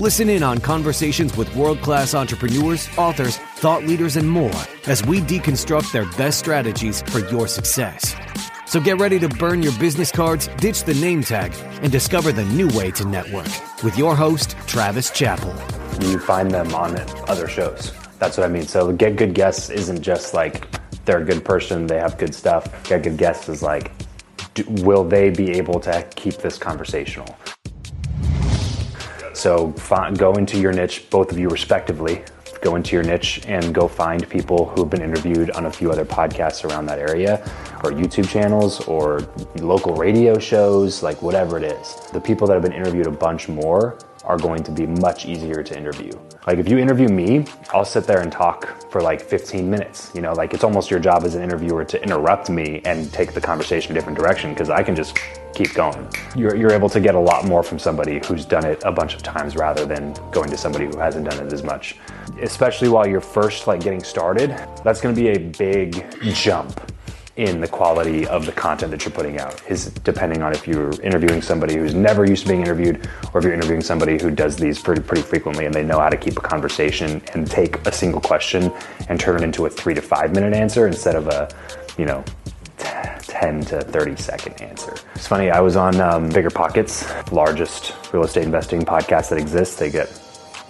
Listen in on conversations with world class entrepreneurs, authors, thought leaders, and more as we deconstruct their best strategies for your success. So get ready to burn your business cards, ditch the name tag, and discover the new way to network with your host, Travis Chappell. You find them on other shows. That's what I mean. So, get good guests isn't just like they're a good person, they have good stuff. Get good guests is like, do, will they be able to keep this conversational? So find, go into your niche, both of you respectively. Go into your niche and go find people who have been interviewed on a few other podcasts around that area, or YouTube channels, or local radio shows, like whatever it is. The people that have been interviewed a bunch more are going to be much easier to interview. Like if you interview me, I'll sit there and talk for like 15 minutes. You know, like it's almost your job as an interviewer to interrupt me and take the conversation a different direction because I can just keep going. You're, you're able to get a lot more from somebody who's done it a bunch of times rather than going to somebody who hasn't done it as much. Especially while you're first like getting started, that's to be a big jump in the quality of the content that you're putting out is depending on if you're interviewing somebody who's never used to being interviewed or if you're interviewing somebody who does these pretty pretty frequently and they know how to keep a conversation and take a single question and turn it into a 3 to 5 minute answer instead of a, you know, 10 to 30 second answer. It's funny, I was on um, Bigger Pockets, largest real estate investing podcast that exists. They get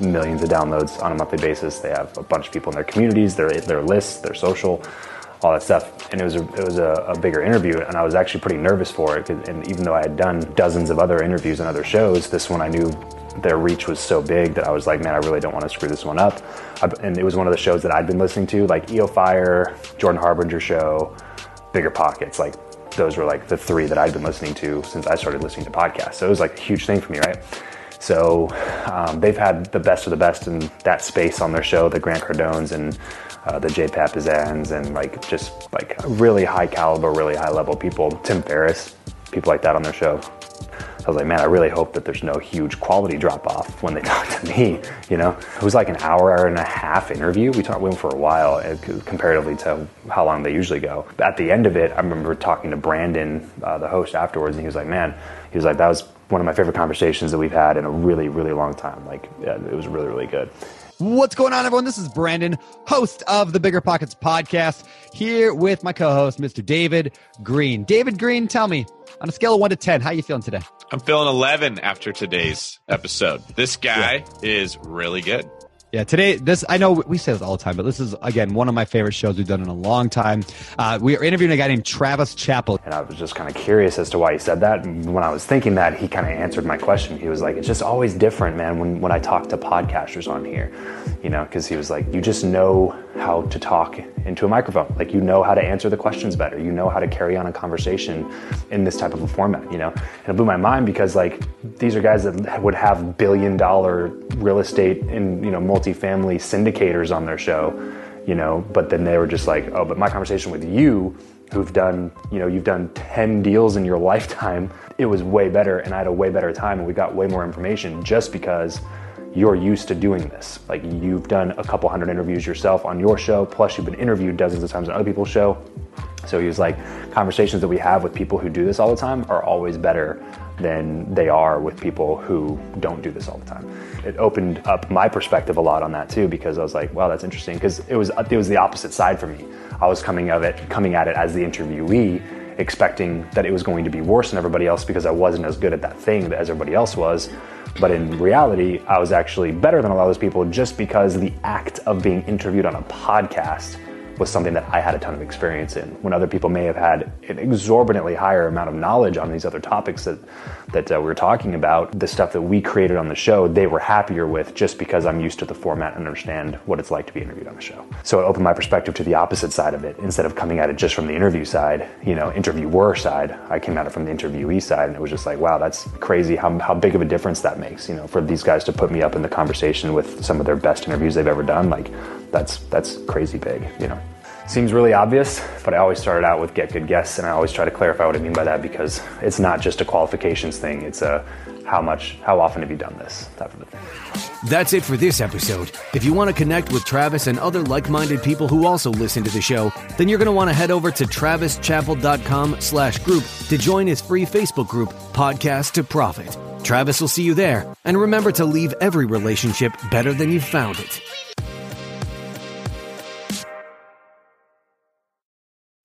millions of downloads on a monthly basis. They have a bunch of people in their communities, their, their lists, their social all that stuff. And it was a, it was a, a, bigger interview, and I was actually pretty nervous for it. And even though I had done dozens of other interviews and other shows, this one I knew their reach was so big that I was like, man, I really don't want to screw this one up. And it was one of the shows that I'd been listening to, like EO Fire, Jordan Harbinger show, Bigger Pockets. Like those were like the three that I'd been listening to since I started listening to podcasts. So it was like a huge thing for me, right? So um, they've had the best of the best in that space on their show, the Grant Cardones and uh, the Jay Papasans and like just like really high caliber, really high level people. Tim Ferriss, people like that on their show. I was like, man, I really hope that there's no huge quality drop off when they talk to me. You know, it was like an hour, hour and a half interview. We talked them for a while, uh, comparatively to how long they usually go. At the end of it, I remember talking to Brandon, uh, the host, afterwards, and he was like, man, he was like, that was one of my favorite conversations that we've had in a really, really long time. Like, yeah, it was really, really good. What's going on, everyone? This is Brandon, host of the Bigger Pockets podcast, here with my co-host, Mr. David Greene. David Greene, tell me, on a scale of one to ten, how you feeling today? I'm feeling 11 after today's episode. This guy yeah. is really good. Yeah, today this I know we say this all the time, but this is again one of my favorite shows we've done in a long time. Uh, we are interviewing a guy named Travis Chappell, and I was just kind of curious as to why he said that. And when I was thinking that, he kind of answered my question. He was like, "It's just always different, man. When when I talk to podcasters on here, you know, because he was like, you just know how to talk into a microphone. Like you know how to answer the questions better. You know how to carry on a conversation in this type of a format. You know, and it blew my mind because like these are guys that would have billion dollar real estate and you know multifamily syndicators on their show, you know, but then they were just like, oh, but my conversation with you who've done, you know, you've done 10 deals in your lifetime, it was way better and I had a way better time and we got way more information just because you're used to doing this. Like you've done a couple hundred interviews yourself on your show, plus you've been interviewed dozens of times on other people's show. So he was like, conversations that we have with people who do this all the time are always better than they are with people who don't do this all the time. It opened up my perspective a lot on that too, because I was like, wow, that's interesting. Because it was it was the opposite side for me. I was coming of it coming at it as the interviewee, expecting that it was going to be worse than everybody else because I wasn't as good at that thing as everybody else was. But in reality, I was actually better than a lot of those people just because the act of being interviewed on a podcast was something that I had a ton of experience in. When other people may have had an exorbitantly higher amount of knowledge on these other topics that that uh, we were talking about, the stuff that we created on the show, they were happier with just because I'm used to the format and understand what it's like to be interviewed on a show. So it opened my perspective to the opposite side of it. Instead of coming at it just from the interview side, you know, interviewer side, I came at it from the interviewee side, and it was just like, wow, that's crazy how how big of a difference that makes. You know, for these guys to put me up in the conversation with some of their best interviews they've ever done, like that's that's crazy big. You know. Seems really obvious, but I always started out with get good guests, and I always try to clarify what I mean by that because it's not just a qualifications thing. It's a how much, how often have you done this type of thing. That's it for this episode. If you want to connect with Travis and other like-minded people who also listen to the show, then you're going to want to head over to travischappell.com slash group to join his free Facebook group, Podcast to Profit. Travis will see you there. And remember to leave every relationship better than you found it.